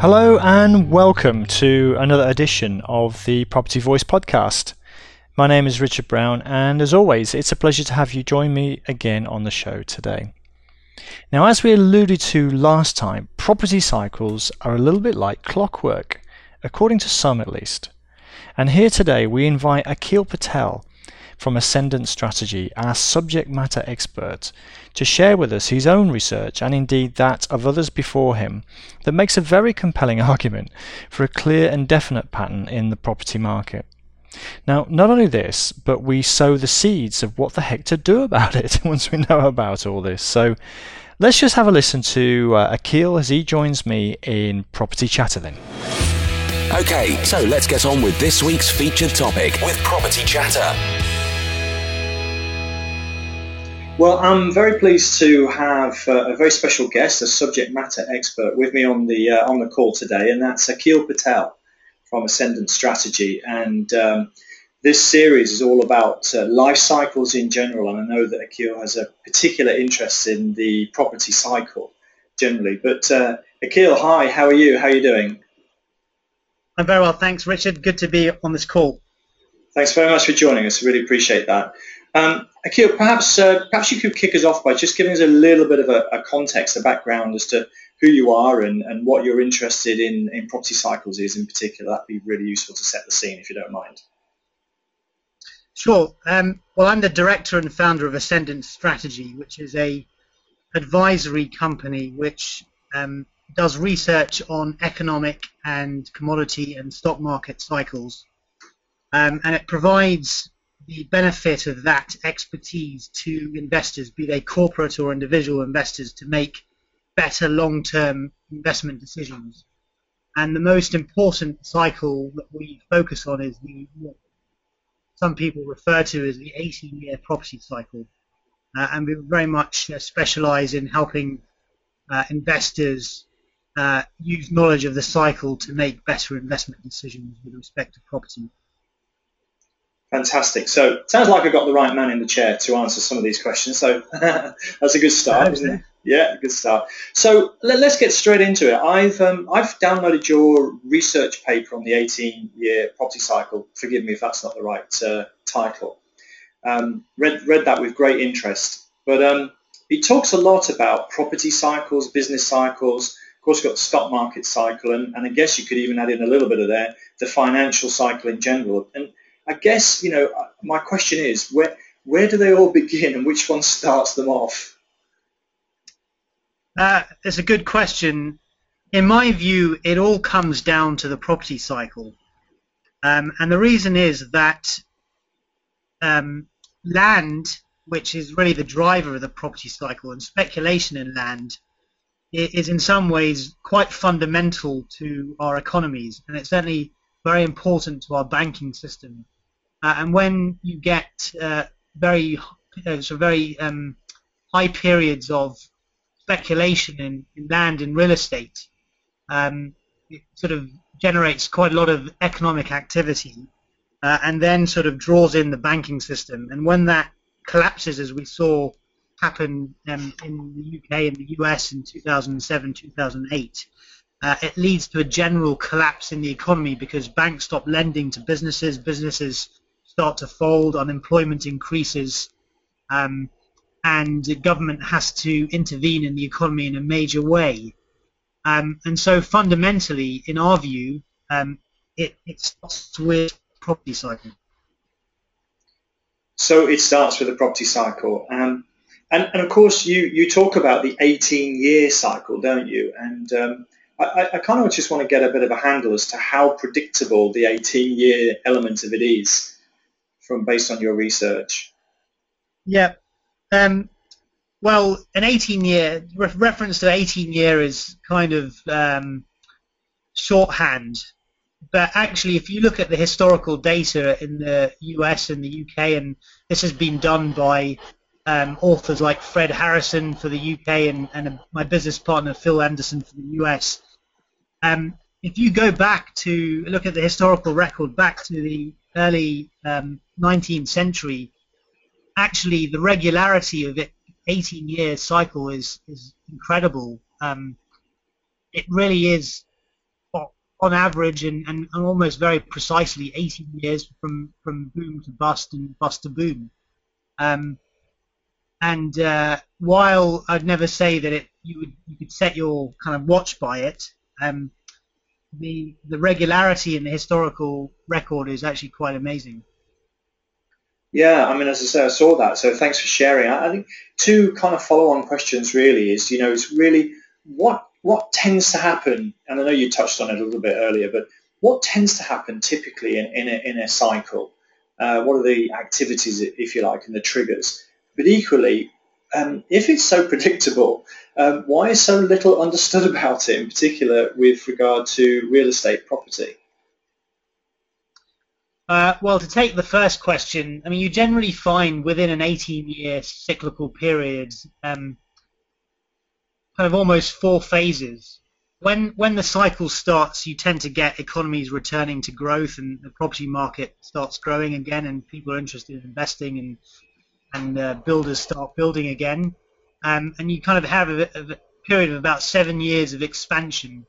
Hello and welcome to another edition of the Property Voice podcast. My name is Richard Brown, and as always, it's a pleasure to have you join me again on the show today. Now, as we alluded to last time, property cycles are a little bit like clockwork, according to some at least. And here today we invite Akhil Patel from Ascendant Strategy, our subject matter expert, to share with us his own research and indeed that of others before him that makes a very compelling argument for a clear and definite pattern in the property market. Now, not only this, but we sow the seeds of what the heck to do about it once we know about all this. So let's just have a listen to uh, Akhil as he joins me in Property Chatter then. Okay, so let's get on with this week's featured topic with Property Chatter. Well, I'm very pleased to have uh, a very special guest, a subject matter expert, with me on the uh, on the call today, and that's Akhil Patel from Ascendant Strategy. And um, this series is all about uh, life cycles in general, and I know that Akhil has a particular interest in the property cycle generally. But uh, Akhil, hi, how are you? How are you doing? I'm very well, thanks, Richard. Good to be on this call. Thanks very much for joining us. I really appreciate that. Um, Akhil, perhaps uh, perhaps you could kick us off by just giving us a little bit of a, a context, a background as to who you are and, and what you're interested in in property cycles is in particular. That'd be really useful to set the scene, if you don't mind. Sure. Um, well, I'm the director and founder of Ascendant Strategy, which is a advisory company which um, does research on economic and commodity and stock market cycles, um, and it provides the benefit of that expertise to investors, be they corporate or individual investors, to make better long-term investment decisions. And the most important cycle that we focus on is the what some people refer to as the 18-year property cycle. Uh, and we very much uh, specialize in helping uh, investors uh, use knowledge of the cycle to make better investment decisions with respect to property. Fantastic. So sounds like I've got the right man in the chair to answer some of these questions. So that's a good start, isn't it? Yeah, good start. So let, us get straight into it. I've um, I've downloaded your research paper on the 18-year property cycle. Forgive me if that's not the right uh, title. Um, read read that with great interest. But um, it talks a lot about property cycles, business cycles. Of course, you've got the stock market cycle, and, and I guess you could even add in a little bit of there, the financial cycle in general. And I guess you know my question is where where do they all begin and which one starts them off? Uh, it's a good question. In my view, it all comes down to the property cycle, um, and the reason is that um, land, which is really the driver of the property cycle, and speculation in land is in some ways quite fundamental to our economies, and it's certainly very important to our banking system. Uh, and when you get uh, very uh, so very um, high periods of speculation in, in land and real estate, um, it sort of generates quite a lot of economic activity, uh, and then sort of draws in the banking system. And when that collapses, as we saw happen um, in the UK and the US in 2007, 2008. Uh, it leads to a general collapse in the economy because banks stop lending to businesses, businesses start to fold, unemployment increases, um, and the government has to intervene in the economy in a major way. Um, and so fundamentally, in our view, um, it, it starts with property cycle. So it starts with the property cycle. Um, and, and of course, you, you talk about the 18-year cycle, don't you? And um, I, I kind of just want to get a bit of a handle as to how predictable the 18-year element of it is from based on your research? Yeah. Um, well, an 18 year re- reference to 18 year is kind of um, shorthand but actually, if you look at the historical data in the US and the UK, and this has been done by um, authors like Fred Harrison for the UK and, and my business partner Phil Anderson for the US. Um, if you go back to look at the historical record back to the early um, 19th century, actually the regularity of it 18 year cycle is is incredible. Um, it really is on average and, and, and, almost very precisely 18 years from, from boom to bust and bust to boom. Um, and uh, while I'd never say that it you would you could set your kind of watch by it, um, the the regularity in the historical record is actually quite amazing. Yeah, I mean, as I say, I saw that. So thanks for sharing. I, I think two kind of follow-on questions really is, you know, it's really what what tends to happen, and I know you touched on it a little bit earlier, but what tends to happen typically in, in, a, in a cycle? Uh, what are the activities, if you like, and the triggers? But equally, um, if it's so predictable, um, why is so little understood about it, in particular with regard to real estate property? Uh, well, to take the first question, I mean, you generally find within an 18-year cyclical period um, kind of almost four phases. When when the cycle starts, you tend to get economies returning to growth, and the property market starts growing again, and people are interested in investing, and and uh, builders start building again, um, and you kind of have a, a, period of about seven years of expansion.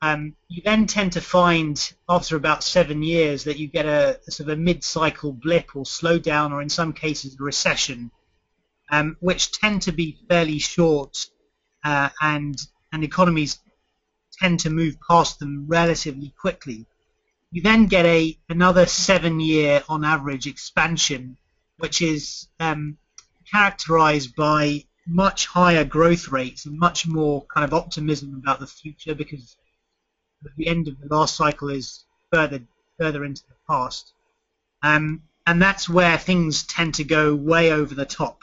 Um, you then tend to find after about seven years that you get a, a sort of a mid-cycle blip or slowdown, or in some cases a recession, um, which tend to be fairly short, uh, and and economies tend to move past them relatively quickly. You then get a another seven-year on average expansion which is um, characterized by much higher growth rates and much more kind of optimism about the future because the end of the last cycle is further further into the past. Um, and that's where things tend to go way over the top,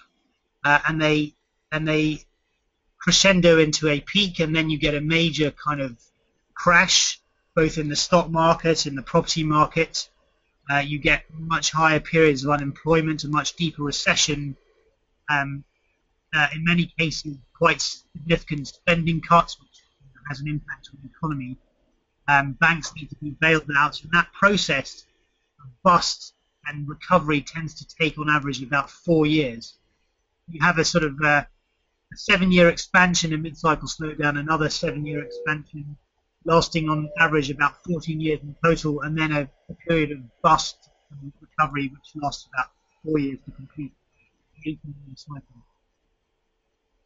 uh, and they and they crescendo into a peak, and then you get a major kind of crash, both in the stock market, in the property market, uh, you get much higher periods of unemployment, a much deeper recession, um, uh, in many cases quite significant spending cuts, which has an impact on the economy. Um, banks need to be bailed out, and that process of bust and recovery tends to take on average about four years. You have a sort of uh, a seven-year expansion and mid-cycle slowdown, another seven-year expansion, lasting on average about 14 years in total, and then a, a period of bust and recovery which lasts about four years to complete. The 18-year cycle.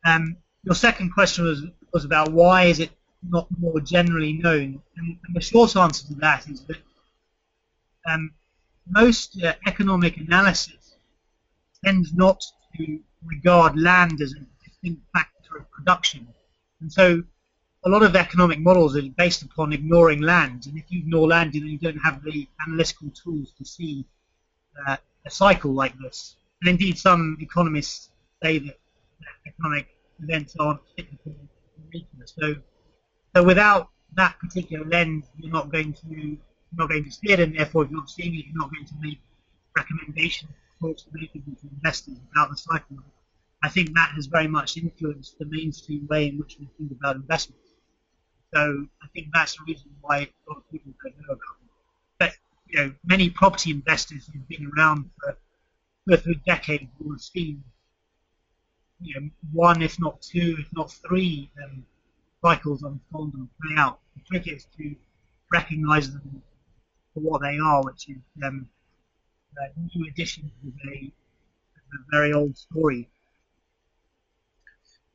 Um, your second question was, was about why is it not more generally known, and, and the short answer to that is that um, most uh, economic analysis tends not to regard land as a distinct factor of production, and so a lot of economic models are based upon ignoring land, and if you ignore land, then you don't have the analytical tools to see uh, a cycle like this. And indeed, some economists say that, economic events aren't cyclical So, so without that particular lens, you're not going to you're not going to see it, and therefore, if you're not seeing it, you're not going to make recommendations for investors about the cycle. I think that has very much influenced the mainstream way in which we think about investment. So I think that's the reason why a lot of people don't know about them. But you know, many property investors who've been around for two or three decades will have seen you know, one, if not two, if not three um, cycles unfold and play out. The trick is to recognise them for what they are, which is um, uh, new additions of a, a very old story.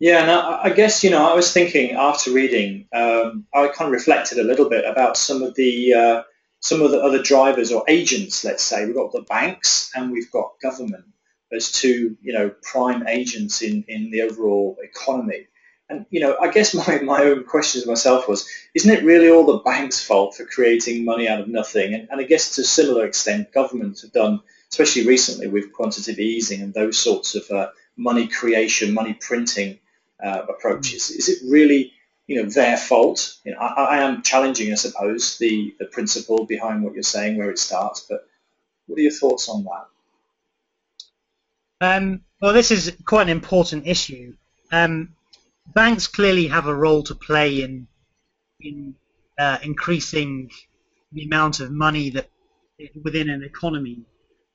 Yeah, and I, I, guess you know I was thinking after reading, um, I kind of reflected a little bit about some of the uh, some of the other drivers or agents. Let's say we've got the banks and we've got government as two you know prime agents in in the overall economy. And you know, I guess my, my own question to myself was, isn't it really all the banks' fault for creating money out of nothing? And, and I guess to a similar extent, governments have done, especially recently with quantitative easing and those sorts of uh, money creation, money printing uh, approaches? Is it really, you know, their fault. You know, I, I, am challenging, I suppose, the, the principle behind what you're saying, where it starts. But what are your thoughts on that? Um, well, this is quite an important issue. Um, banks clearly have a role to play in in uh, increasing the amount of money that within an economy,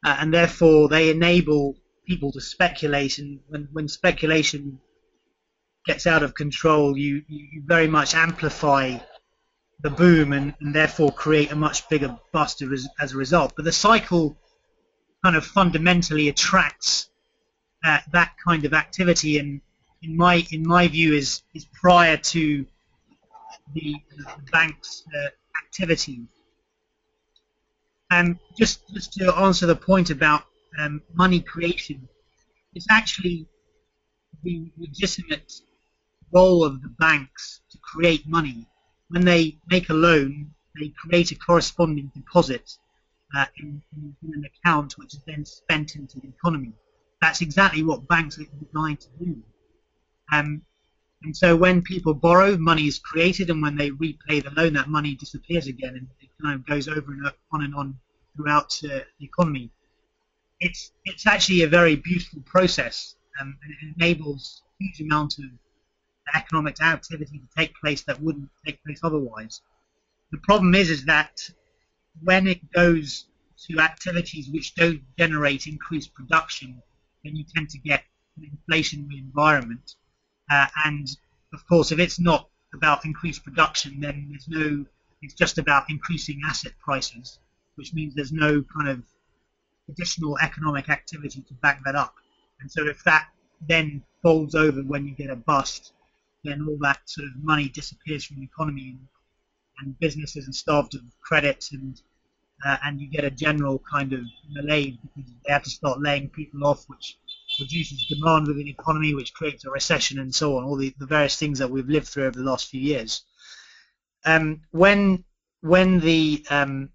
uh, and therefore they enable people to speculate. And when, when speculation gets out of control, you, you very much amplify the boom and, and therefore create a much bigger bust as, as a result. But the cycle kind of fundamentally attracts uh, that kind of activity, and in my in my view, is is prior to the, the bank's uh, activity. And just just to answer the point about um, money creation, it's actually the legitimate role of the banks to create money. When they make a loan, they create a corresponding deposit uh, in, in, in, an account which is then spent into the economy. That's exactly what banks are designed to do. Um, and so when people borrow, money is created, and when they repay the loan, that money disappears again, and it kind of goes over and on and on throughout uh, the economy. It's it's actually a very beautiful process, um, and it enables a huge amount of economic activity to take place that wouldn't take place otherwise. The problem is, is that when it goes to activities which don't generate increased production, then you tend to get an inflationary environment uh, and of course, if it's not about increased production, then there's no. It's just about increasing asset prices, which means there's no kind of additional economic activity to back that up. And so, if that then folds over when you get a bust, then all that sort of money disappears from the economy, and, and businesses are starved of credit, and uh, and you get a general kind of malaise because they have to start laying people off, which reduces demand within the economy, which creates a recession and so on, all the, the various things that we've lived through over the last few years. Um, when when the um,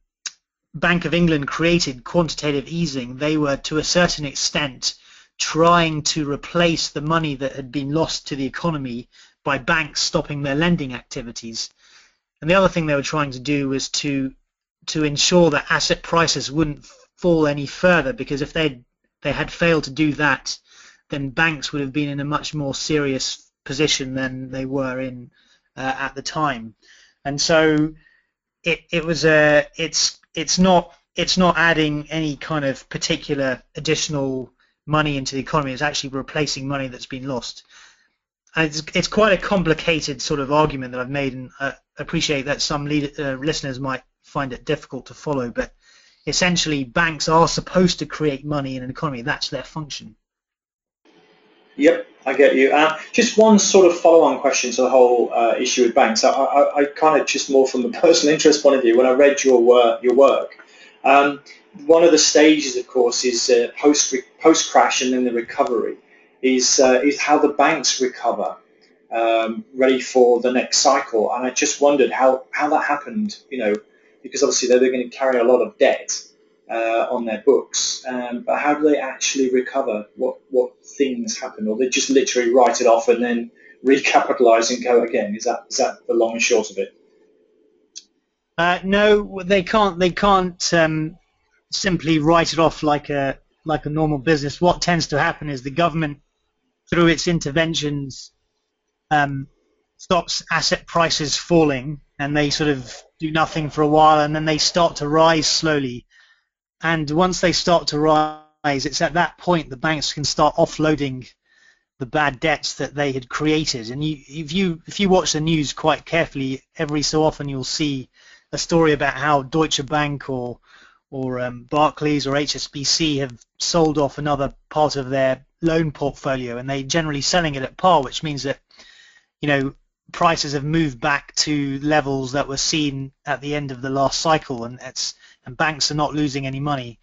Bank of England created quantitative easing, they were to a certain extent trying to replace the money that had been lost to the economy by banks stopping their lending activities. And the other thing they were trying to do was to to ensure that asset prices wouldn't fall any further because if they they had failed to do that, then banks would have been in a much more serious position than they were in uh, at the time. And so it it was a it's it's not it's not adding any kind of particular additional money into the economy. It's actually replacing money that's been lost. And it's, it's quite a complicated sort of argument that I've made, and I appreciate that some lead, uh, listeners might find it difficult to follow. But essentially banks are supposed to create money in an economy. That's their function. Yep, I get you. Uh, just one sort of follow-on question to the whole uh, issue with banks. I, I, I, kind of just more from the personal interest point of view. When I read your work, your work, um, one of the stages, of course, is uh, post post crash and then the recovery. Is uh, is how the banks recover, um, ready for the next cycle. And I just wondered how how that happened. You know, because obviously they're, going to carry a lot of debt uh, on their books. Um, but how do they actually recover? What what things happen, or they just literally write it off and then recapitalise and go again? Is that is that the long and short of it? Uh, no, they can't. They can't um, simply write it off like a like a normal business. What tends to happen is the government, through its interventions, um, stops asset prices falling, and they sort of do nothing for a while, and then they start to rise slowly. And once they start to rise, it's at that point the banks can start offloading the bad debts that they had created. And you, if you if you watch the news quite carefully, every so often you'll see a story about how Deutsche Bank or or um, Barclays or HSBC have sold off another part of their loan portfolio, and they're generally selling it at par, which means that you know prices have moved back to levels that were seen at the end of the last cycle, and it's and banks are not losing any money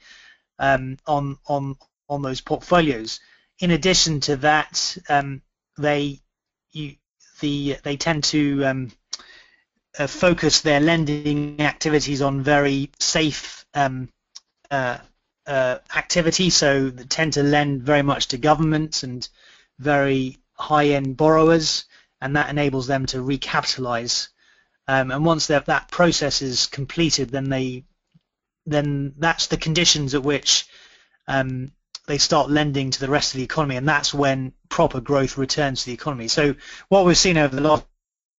um, on on on those portfolios. In addition to that, um, they you the they tend to um, uh, focus their lending activities on very safe um, uh, uh, activity, so they tend to lend very much to governments and very high-end borrowers and that enables them to recapitalize. Um, and once that process is completed, then they then that's the conditions at which um, they start lending to the rest of the economy, and that's when proper growth returns to the economy. So what we've seen over the last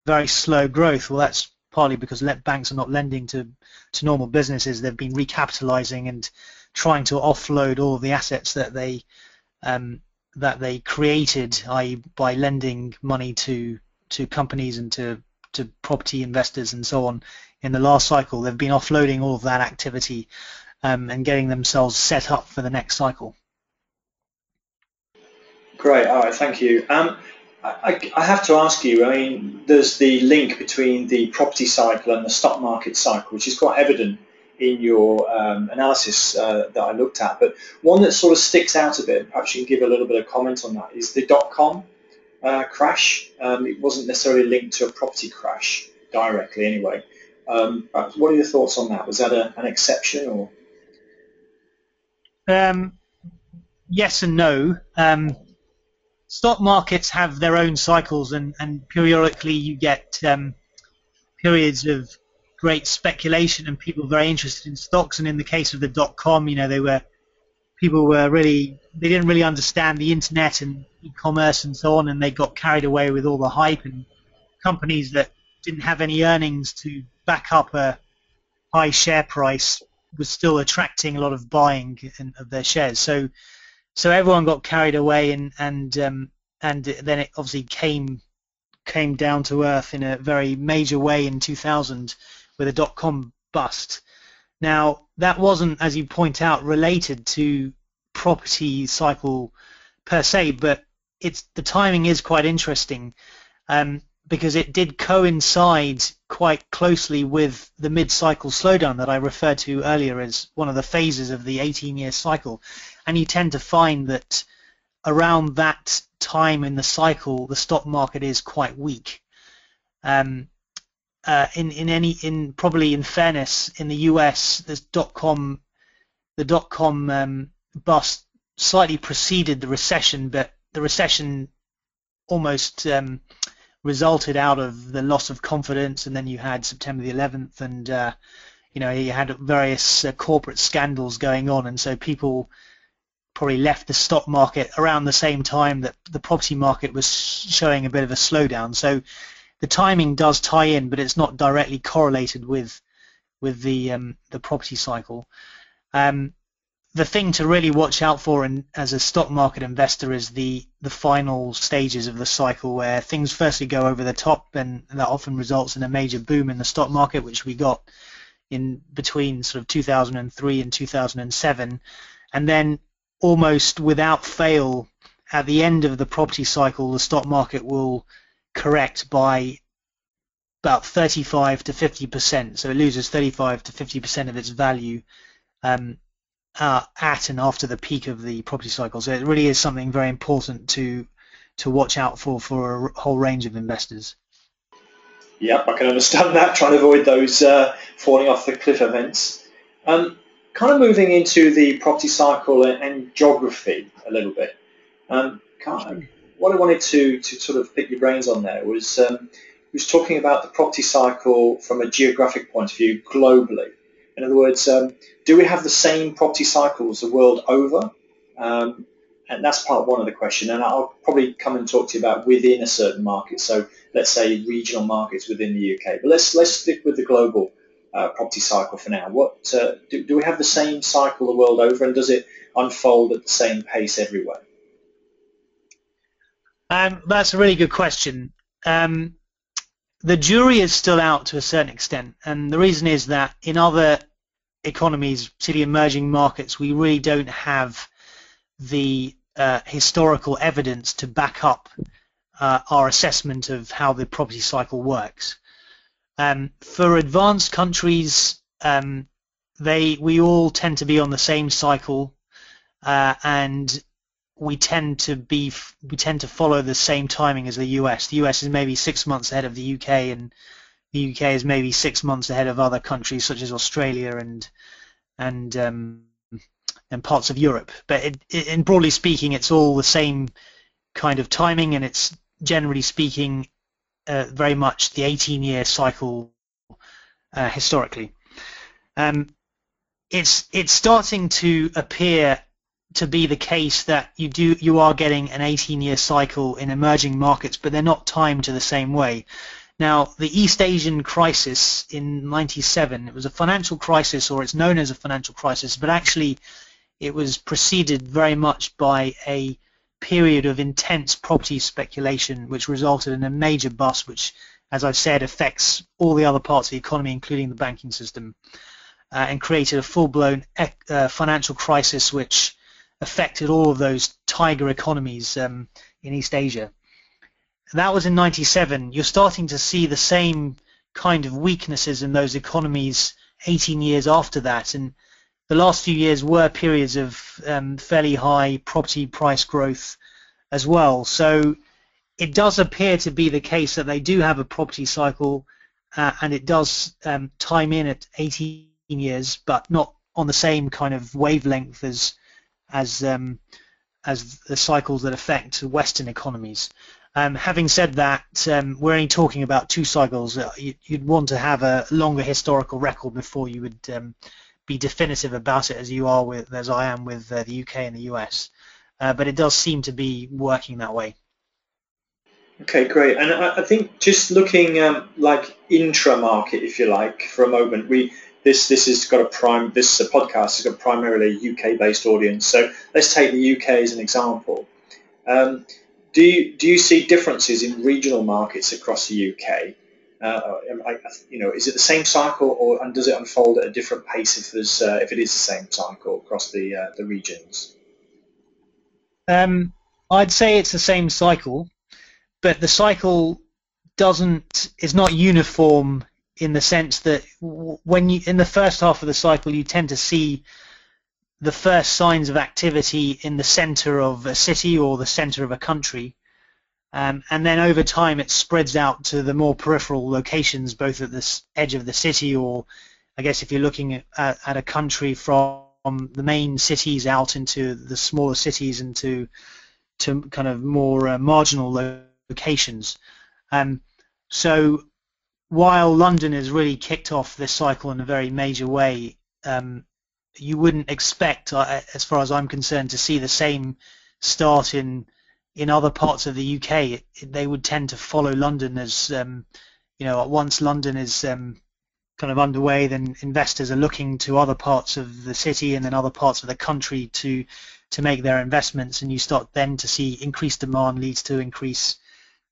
very slow growth, well, that's partly because banks are not lending to, to normal businesses. They've been recapitalizing and trying to offload all of the assets that they um, that they created, i.e., by lending money to to companies and to to property investors and so on. In the last cycle, they've been offloading all of that activity um, and getting themselves set up for the next cycle. Great. All right. Thank you. Um, I, I, have to ask you. I mean, there's the link between the property cycle and the stock market cycle, which is quite evident in your um, analysis uh, that I looked at. But one that sort of sticks out a bit, perhaps you can give a little bit of comment on that, is the dot-com uh, crash. Um, it wasn't necessarily linked to a property crash directly, anyway. Um, what are your thoughts on that? Was that a, an exception or? Um, yes and no. Um, stock markets have their own cycles, and, and periodically you get um, periods of great speculation and people very interested in stocks. And in the case of the dot com, you know, they were people were really they didn't really understand the internet and e-commerce and so on, and they got carried away with all the hype and companies that didn't have any earnings to back up a high share price was still attracting a lot of buying in, of their shares. So so everyone got carried away and and um, and then it obviously came came down to earth in a very major way in 2000 with a dot com bust. Now that wasn't, as you point out, related to property cycle per se, but it's the timing is quite interesting um, because it did coincide quite closely with the mid-cycle slowdown that I referred to earlier as one of the phases of the 18-year cycle, and you tend to find that around that time in the cycle, the stock market is quite weak. Um, uh, in in any in probably in fairness in the US the dot com the dot com um, bust slightly preceded the recession, but the recession almost um, resulted out of the loss of confidence, and then you had September the 11th, and uh, you know you had various uh, corporate scandals going on, and so people probably left the stock market around the same time that the property market was showing a bit of a slowdown. So the timing does tie in, but it's not directly correlated with with the um, the property cycle. Um, the thing to really watch out for in, as a stock market investor is the the final stages of the cycle where things firstly go over the top and that often results in a major boom in the stock market which we got in between sort of 2003 and 2007 and then almost without fail at the end of the property cycle the stock market will correct by about 35 to 50 percent. So it loses 35 to 50 percent of its value um, uh, at and after the peak of the property cycle. So it really is something very important to to watch out for for a whole range of investors. Yep, I can understand that. Trying to avoid those uh, falling off the cliff events. Um, kind of moving into the property cycle and, and geography a little bit. Um, what I wanted to, to sort of pick your brains on there was um, was talking about the property cycle from a geographic point of view globally. In other words, um, do we have the same property cycles the world over? Um, and that's part one of the question. And I'll probably come and talk to you about within a certain market. So let's say regional markets within the UK. But let's let's stick with the global uh, property cycle for now. What uh, do, do we have the same cycle the world over, and does it unfold at the same pace everywhere? Um, that's a really good question. Um, the jury is still out to a certain extent, and the reason is that in other economies, particularly emerging markets, we really don't have the uh, historical evidence to back up uh, our assessment of how the property cycle works. Um, for advanced countries, um, they we all tend to be on the same cycle, uh, and we tend to be we tend to follow the same timing as the US. The US is maybe six months ahead of the UK, and the UK is maybe six months ahead of other countries such as Australia and and um, and parts of Europe. But it, it, in broadly speaking, it's all the same kind of timing, and it's generally speaking uh, very much the 18-year cycle uh, historically. Um, it's it's starting to appear to be the case that you do you are getting an 18-year cycle in emerging markets, but they're not timed to the same way. Now, the East Asian crisis in 97, it was a financial crisis, or it's known as a financial crisis, but actually it was preceded very much by a period of intense property speculation, which resulted in a major bust, which, as I've said, affects all the other parts of the economy, including the banking system, uh, and created a full-blown uh, financial crisis, which affected all of those tiger economies um, in East Asia that was in 97. You're starting to see the same kind of weaknesses in those economies 18 years after that. And the last few years were periods of um, fairly high property price growth as well. So it does appear to be the case that they do have a property cycle uh, and it does um, time in at 18 years, but not on the same kind of wavelength as as um, as the cycles that affect Western economies. Um, having said that, um, we're only talking about two cycles. Uh, you, would want to have a longer historical record before you would um, be definitive about it, as you are with, as I am with uh, the UK and the US. Uh, but it does seem to be working that way. Okay, great. And I, I think just looking um, like intra-market, if you like, for a moment, we this this has got a prime this podcast has got primarily a UK-based audience. So let's take the UK as an example. Um, do you, do you see differences in regional markets across the UK? Uh, I, you know, is it the same cycle, or and does it unfold at a different pace if there's uh, if it is the same cycle across the uh, the regions? Um, I'd say it's the same cycle, but the cycle doesn't is not uniform in the sense that when you in the first half of the cycle you tend to see the first signs of activity in the center of a city or the center of a country. Um, and then over time it spreads out to the more peripheral locations, both at the edge of the city or I guess if you're looking at, at a country from the main cities out into the smaller cities and to, to kind of more uh, marginal locations. Um, so while London has really kicked off this cycle in a very major way, um, you wouldn't expect, uh, as far as I'm concerned, to see the same start in in other parts of the UK. It, they would tend to follow London as um, you know once London is um, kind of underway, then investors are looking to other parts of the city and then other parts of the country to to make their investments, and you start then to see increased demand leads to increased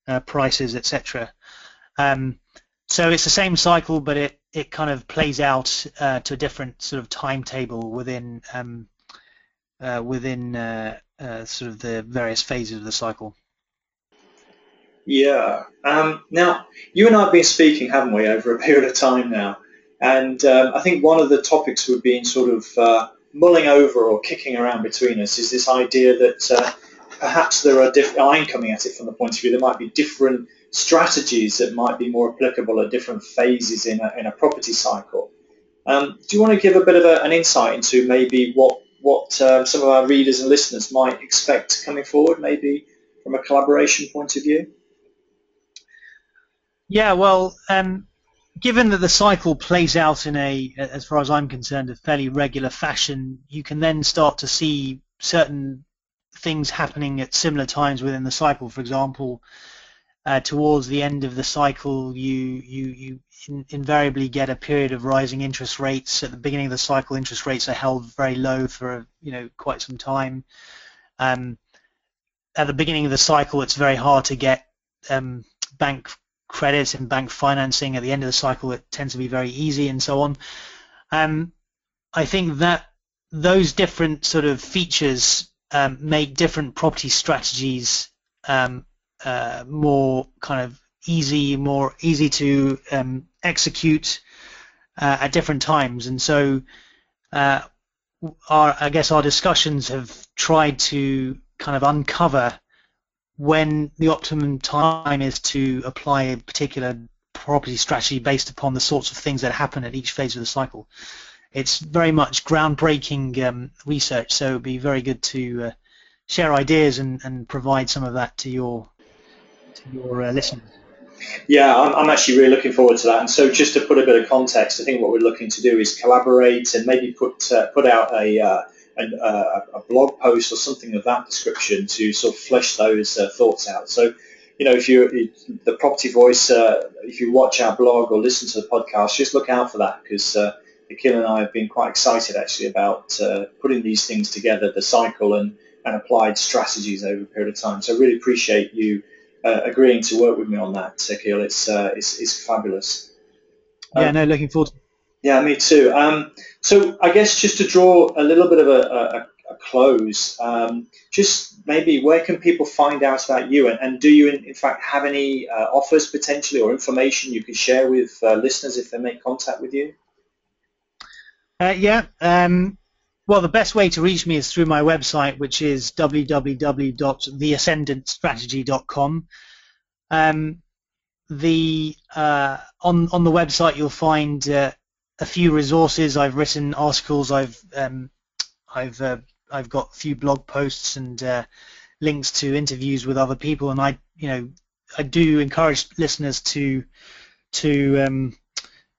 uh, prices, etc. Um, so it's the same cycle, but it it kind of plays out uh, to a different sort of timetable within um, uh, within uh, uh, sort of the various phases of the cycle. Yeah. Um, now, you and I have been speaking, haven't we, over a period of time now? And um, I think one of the topics we've been sort of uh, mulling over or kicking around between us is this idea that uh, perhaps there are different. I'm coming at it from the point of view there might be different strategies that might be more applicable at different phases in a, in a property cycle. Um, do you want to give a bit of a, an insight into maybe what what um, some of our readers and listeners might expect coming forward, maybe from a collaboration point of view? Yeah, well, um, given that the cycle plays out in a, as far as I'm concerned, a fairly regular fashion, you can then start to see certain things happening at similar times within the cycle. For example, uh, towards the end of the cycle, you you you in, invariably get a period of rising interest rates. At the beginning of the cycle, interest rates are held very low for you know quite some time. Um, at the beginning of the cycle, it's very hard to get um, bank credit and bank financing. At the end of the cycle, it tends to be very easy, and so on. Um, I think that those different sort of features um, make different property strategies um, uh, more kind of easy, more easy to um, execute uh, at different times. And so, uh, our I guess our discussions have tried to kind of uncover when the optimum time is to apply a particular property strategy based upon the sorts of things that happen at each phase of the cycle. It's very much groundbreaking um, research, so it would be very good to uh, share ideas and, and provide some of that to your to your uh, listeners. Yeah, I'm, I'm, actually really looking forward to that. And so, just to put a bit of context, I think what we're looking to do is collaborate and maybe put uh, put out a, uh, a, uh, a, blog post or something of that description to sort of flesh those uh, thoughts out. So, you know, if you the property voice, uh, if you watch our blog or listen to the podcast, just look out for that because Akhil and I have been quite excited actually about putting these things together, the cycle and and applied strategies over a period of time. So, I really appreciate you uh, agreeing to work with me on that, Akhil. It's, uh, it's, it's fabulous. Yeah, um, no, looking forward. Yeah, me too. Um, so I guess just to draw a little bit of a, a, a close, um, just maybe where can people find out about you, and, and do you in, in, fact have any uh, offers potentially or information you can share with uh, listeners if they make contact with you? Uh, yeah. Um, well, the best way to reach me is through my website, which is www.theascendantstrategy.com. Um, the uh, on on the website you'll find uh, a few resources. I've written articles. I've um, I've uh, I've got a few blog posts and uh, links to interviews with other people, and I you know I do encourage listeners to to um,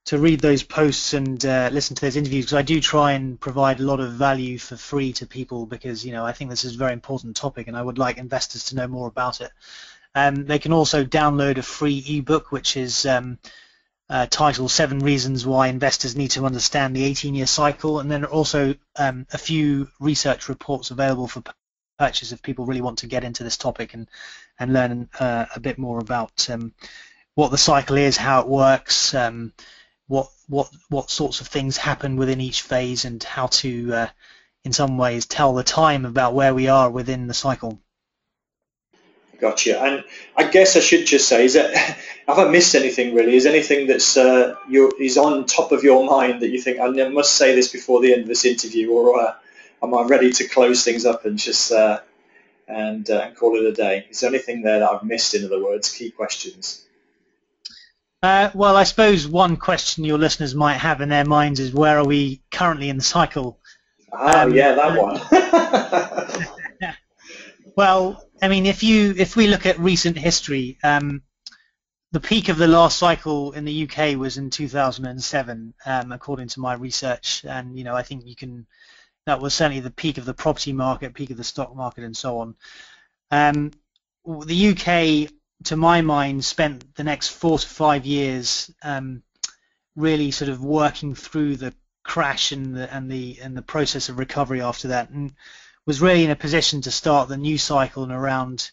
to read those posts and uh, listen to those interviews because I do try and provide a lot of value for free to people because you know I think this is a very important topic and I would like investors to know more about it. Um, they can also download a free ebook which is um, uh, titled Seven Reasons Why Investors Need to Understand the 18-Year Cycle and then also um, a few research reports available for purchase if people really want to get into this topic and and learn uh, a bit more about um, what the cycle is, how it works, um, what what what sorts of things happen within each phase and how to uh, in some ways tell the time about where we are within the cycle. Gotcha. And I guess I should just say, is that have I missed anything really? Is anything that's uh, is on top of your mind that you think I must say this before the end of this interview, or uh, am I ready to close things up and just uh, and, uh, and call it a day? Is there anything there that I've missed? In other words, key questions. Uh, well, I suppose one question your listeners might have in their minds is where are we currently in the cycle? Oh, um, yeah, that one. well, I mean, if you if we look at recent history, um, the peak of the last cycle in the UK was in 2007, um, according to my research, and you know, I think you can. That was certainly the peak of the property market, peak of the stock market, and so on. Um, the UK to my mind, spent the next four to five years um, really sort of working through the crash and the and the and the process of recovery after that, and was really in a position to start the new cycle in around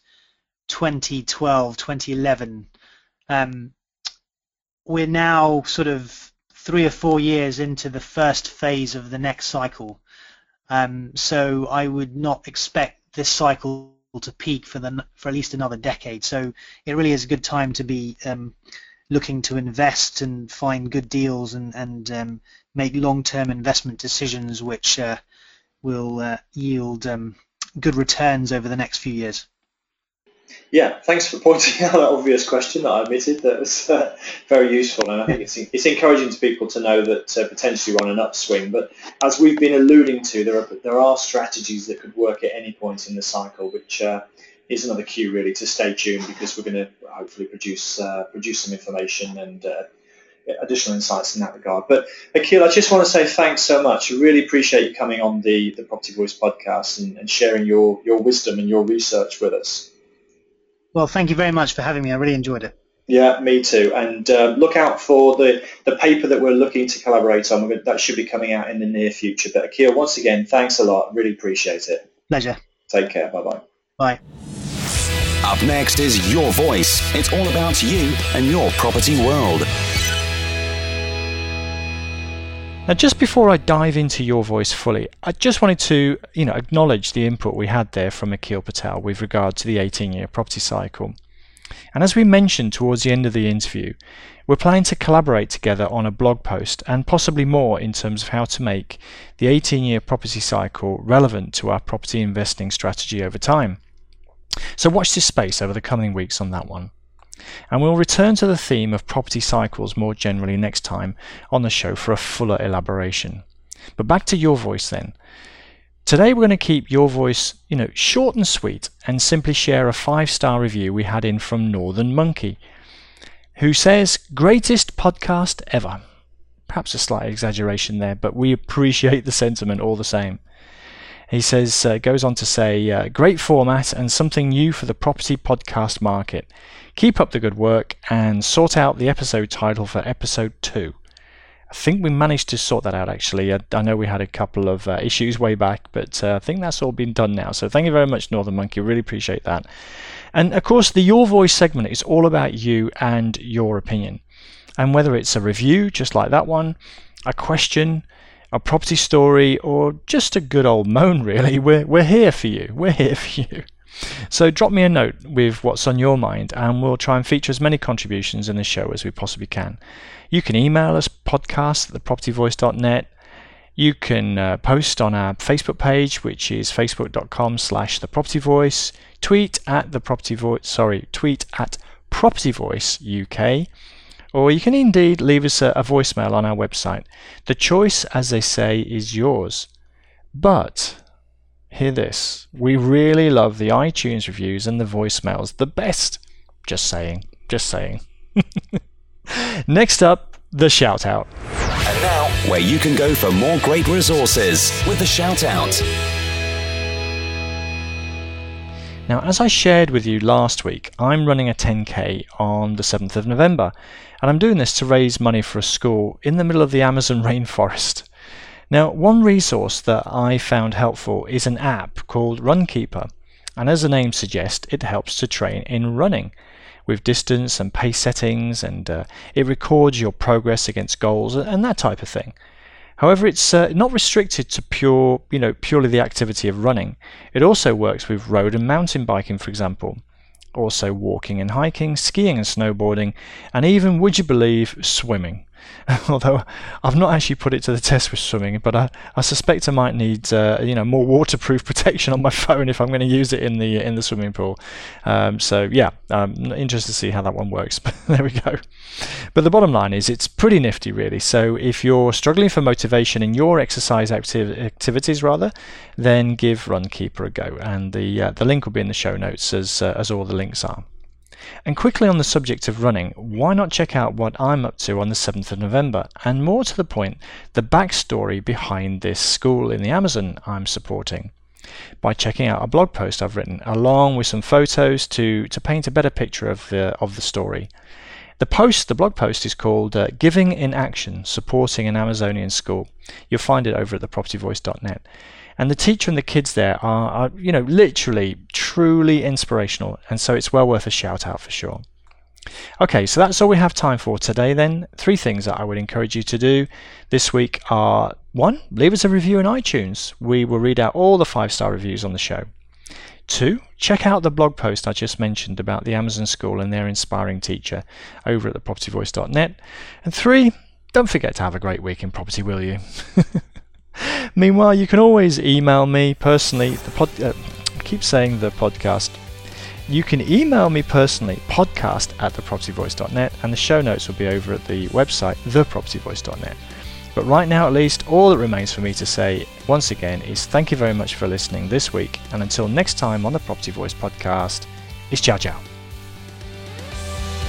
2012, 2011. Um, we're now sort of three or four years into the first phase of the next cycle. Um, so I would not expect this cycle to peak for the for at least another decade. So it really is a good time to be um, looking to invest and find good deals and and um, make long-term investment decisions which uh, will uh, yield um, good returns over the next few years. Yeah, thanks for pointing out that obvious question that I omitted. That was uh, very useful, and I think it's, it's encouraging to people to know that uh, potentially we're on an upswing. But as we've been alluding to, there are there are strategies that could work at any point in the cycle, which uh, is another cue really to stay tuned because we're going to hopefully produce uh, produce some information and uh, additional insights in that regard. But Akhil, I just want to say thanks so much. I really appreciate you coming on the, the Property Voice podcast and, and sharing your, your wisdom and your research with us. Well, thank you very much for having me. I really enjoyed it. Yeah, me too. And uh, look out for the, the paper that we're looking to collaborate on. That should be coming out in the near future. But Akhil, once again, thanks a lot. Really appreciate it. Pleasure. Take care. Bye-bye. Bye. Up next is Your Voice. It's all about you and your property world. Now, just before I dive into your voice fully, I just wanted to, you know, acknowledge the input we had there from Akhil Patel with regard to the 18-year property cycle. And as we mentioned towards the end of the interview, we're planning to collaborate together on a blog post and possibly more in terms of how to make the 18-year property cycle relevant to our property investing strategy over time. So watch this space over the coming weeks on that one. And we'll return to the theme of property cycles more generally next time on the show for a fuller elaboration. But back to your voice then. Today we're going to keep your voice, you know, short and sweet and simply share a five-star review we had in from Northern Monkey. who says, Greatest podcast ever. Perhaps a slight exaggeration there, but we appreciate the sentiment all the same. He says, uh, goes on to say, uh, great format and something new for the property podcast market. Keep up the good work and sort out the episode title for episode two. I think we managed to sort that out actually. I, I know we had a couple of uh, issues way back, but uh, I think that's all been done now. So thank you very much, Northern Monkey. Really appreciate that. And of course, the Your Voice segment is all about you and your opinion. And whether it's a review, just like that one, a question, a property story, or just a good old moan, really, we're, we're here for you. We're here for you. So drop me a note with what's on your mind, and we'll try and feature as many contributions in the show as we possibly can. You can email us podcast at thepropertyvoice.net. You can uh, post on our Facebook page, which is facebook.com slash thepropertyvoice. Tweet at the property voice, sorry, tweet at Property Voice UK or you can indeed leave us a, a voicemail on our website. The choice, as they say, is yours. But hear this we really love the iTunes reviews and the voicemails the best. Just saying, just saying. Next up, the shout out. And now, where you can go for more great resources with the shout out. Now, as I shared with you last week, I'm running a 10k on the 7th of November, and I'm doing this to raise money for a school in the middle of the Amazon rainforest. Now, one resource that I found helpful is an app called Runkeeper, and as the name suggests, it helps to train in running with distance and pace settings, and uh, it records your progress against goals and that type of thing. However, it's uh, not restricted to pure, you know, purely the activity of running. It also works with road and mountain biking, for example. Also walking and hiking, skiing and snowboarding, and even, would you believe, swimming. although I've not actually put it to the test with swimming, but I, I suspect I might need uh, you know more waterproof protection on my phone if I'm going to use it in the in the swimming pool. Um, so yeah, I'm interested to see how that one works. But there we go. But the bottom line is it's pretty nifty, really. So if you're struggling for motivation in your exercise activ- activities, rather, then give Runkeeper a go, and the uh, the link will be in the show notes as uh, as all the links are. And quickly on the subject of running, why not check out what I'm up to on the 7th of November? And more to the point, the backstory behind this school in the Amazon I'm supporting by checking out a blog post I've written, along with some photos to, to paint a better picture of the, of the story. The post, the blog post, is called uh, "Giving in Action: Supporting an Amazonian School." You'll find it over at thepropertyvoice.net and the teacher and the kids there are, are, you know literally truly inspirational. And so it's well worth a shout out for sure. Okay so that's all we have time for today then. Three things that i would encourage you to do this week are one leave us a review in itunes. We will read out all the five star reviews on the show. Two, check out the blog post I just mentioned about the Amazon School and their inspiring teacher over at thepropertyvoice.net. And three, don't forget to have a great week in property, will you? Meanwhile, you can always email me personally. The pod, uh, I keep saying the podcast. You can email me personally, podcast at thepropertyvoice.net, and the show notes will be over at the website, thepropertyvoice.net. But right now, at least, all that remains for me to say once again is thank you very much for listening this week, and until next time on the Property Voice podcast, it's ciao ciao.